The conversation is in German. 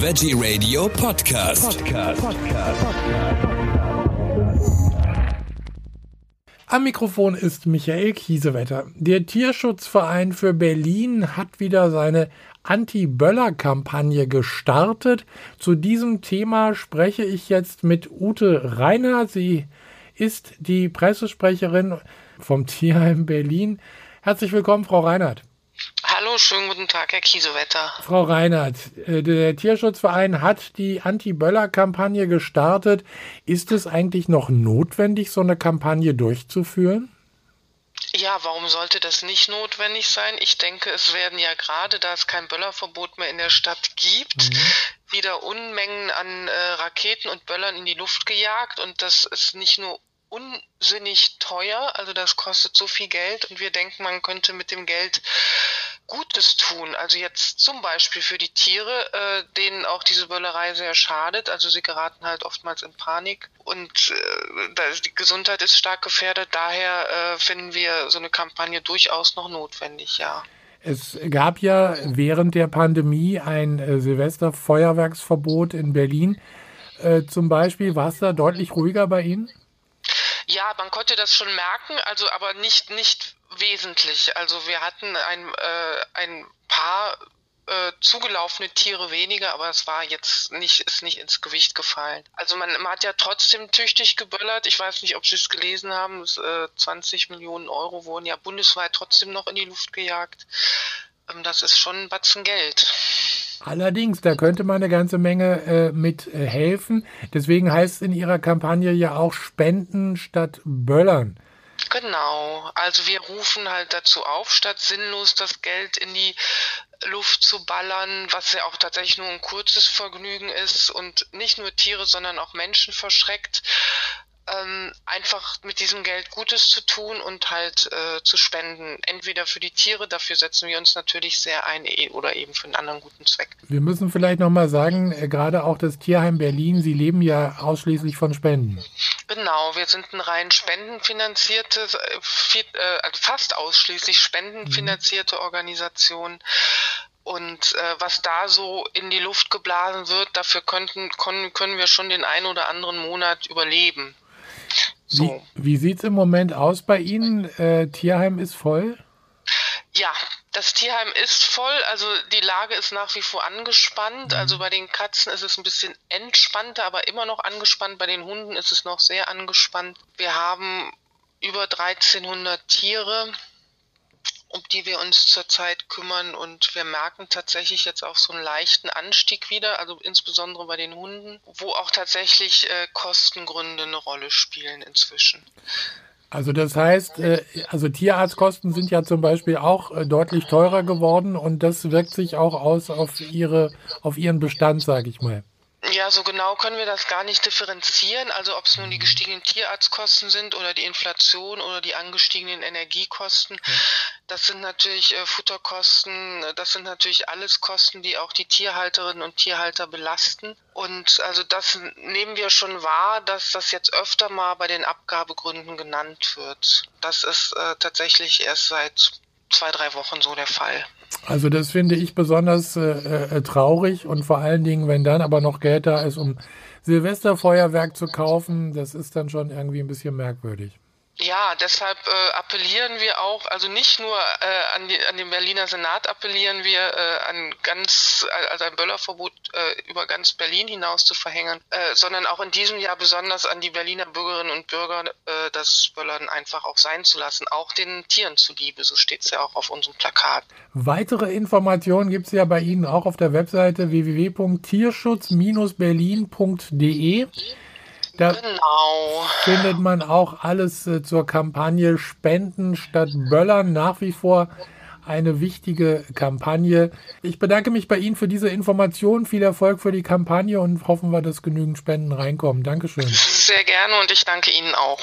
Veggie Radio Podcast. Podcast. Am Mikrofon ist Michael Kiesewetter. Der Tierschutzverein für Berlin hat wieder seine Anti-Böller-Kampagne gestartet. Zu diesem Thema spreche ich jetzt mit Ute Reiner. Sie ist die Pressesprecherin vom Tierheim Berlin. Herzlich willkommen, Frau Reinhardt. Hallo, schönen guten Tag, Herr Kiesewetter. Frau Reinhardt, äh, der Tierschutzverein hat die Anti-Böller-Kampagne gestartet. Ist es eigentlich noch notwendig, so eine Kampagne durchzuführen? Ja, warum sollte das nicht notwendig sein? Ich denke, es werden ja gerade, da es kein Böllerverbot mehr in der Stadt gibt, mhm. wieder Unmengen an äh, Raketen und Böllern in die Luft gejagt und das ist nicht nur unsinnig teuer, also das kostet so viel Geld und wir denken, man könnte mit dem Geld Gutes tun. Also jetzt zum Beispiel für die Tiere, äh, denen auch diese Böllerei sehr schadet. Also sie geraten halt oftmals in Panik und äh, die Gesundheit ist stark gefährdet. Daher äh, finden wir so eine Kampagne durchaus noch notwendig, ja. Es gab ja während der Pandemie ein äh, Silvesterfeuerwerksverbot in Berlin. Äh, zum Beispiel war es da deutlich ruhiger bei Ihnen? Ja, man konnte das schon merken, also aber nicht, nicht wesentlich. Also wir hatten ein, äh, ein paar äh, zugelaufene Tiere weniger, aber es war jetzt nicht, ist nicht ins Gewicht gefallen. Also man, man hat ja trotzdem tüchtig geböllert. Ich weiß nicht, ob Sie es gelesen haben. Es, äh, 20 Millionen Euro wurden ja bundesweit trotzdem noch in die Luft gejagt. Ähm, das ist schon ein Batzen Geld. Allerdings, da könnte man eine ganze Menge äh, mit äh, helfen. Deswegen heißt es in Ihrer Kampagne ja auch Spenden statt Böllern. Genau, also wir rufen halt dazu auf, statt sinnlos das Geld in die Luft zu ballern, was ja auch tatsächlich nur ein kurzes Vergnügen ist und nicht nur Tiere, sondern auch Menschen verschreckt, ähm, einfach mit diesem Geld Gutes zu tun und halt äh, zu spenden. Entweder für die Tiere, dafür setzen wir uns natürlich sehr ein, e, oder eben für einen anderen guten Zweck. Wir müssen vielleicht nochmal sagen, äh, gerade auch das Tierheim Berlin, Sie leben ja ausschließlich von Spenden. Genau, wir sind ein rein spendenfinanzierte, äh, äh, also fast ausschließlich spendenfinanzierte mhm. Organisation. Und äh, was da so in die Luft geblasen wird, dafür könnten, können, können wir schon den einen oder anderen Monat überleben. So. Wie, wie sieht es im Moment aus bei Ihnen? Äh, Tierheim ist voll? Ja, das Tierheim ist voll. Also die Lage ist nach wie vor angespannt. Also mhm. bei den Katzen ist es ein bisschen entspannter, aber immer noch angespannt. Bei den Hunden ist es noch sehr angespannt. Wir haben über 1300 Tiere um die wir uns zurzeit kümmern. Und wir merken tatsächlich jetzt auch so einen leichten Anstieg wieder, also insbesondere bei den Hunden, wo auch tatsächlich äh, Kostengründe eine Rolle spielen inzwischen. Also das heißt, äh, also Tierarztkosten sind ja zum Beispiel auch äh, deutlich teurer geworden und das wirkt sich auch aus auf ihre, auf ihren Bestand, sage ich mal. Ja, so genau können wir das gar nicht differenzieren. Also ob es nun die gestiegenen Tierarztkosten sind oder die Inflation oder die angestiegenen Energiekosten. Das sind natürlich äh, Futterkosten, das sind natürlich alles Kosten, die auch die Tierhalterinnen und Tierhalter belasten. Und also das nehmen wir schon wahr, dass das jetzt öfter mal bei den Abgabegründen genannt wird. Das ist äh, tatsächlich erst seit zwei, drei Wochen so der Fall. Also das finde ich besonders äh, äh, traurig und vor allen Dingen, wenn dann aber noch Geld da ist, um Silvesterfeuerwerk zu kaufen, das ist dann schon irgendwie ein bisschen merkwürdig. Ja, deshalb äh, appellieren wir auch, also nicht nur äh, an, die, an den Berliner Senat appellieren wir, äh, an ganz, also ein Böllerverbot äh, über ganz Berlin hinaus zu verhängen, äh, sondern auch in diesem Jahr besonders an die Berliner Bürgerinnen und Bürger, äh, das Böllern einfach auch sein zu lassen, auch den Tieren zuliebe, so steht es ja auch auf unserem Plakat. Weitere Informationen gibt es ja bei Ihnen auch auf der Webseite www.tierschutz-berlin.de. Da genau. findet man auch alles äh, zur Kampagne Spenden statt Böllern. Nach wie vor eine wichtige Kampagne. Ich bedanke mich bei Ihnen für diese Information. Viel Erfolg für die Kampagne und hoffen wir, dass genügend Spenden reinkommen. Dankeschön. Sehr gerne und ich danke Ihnen auch.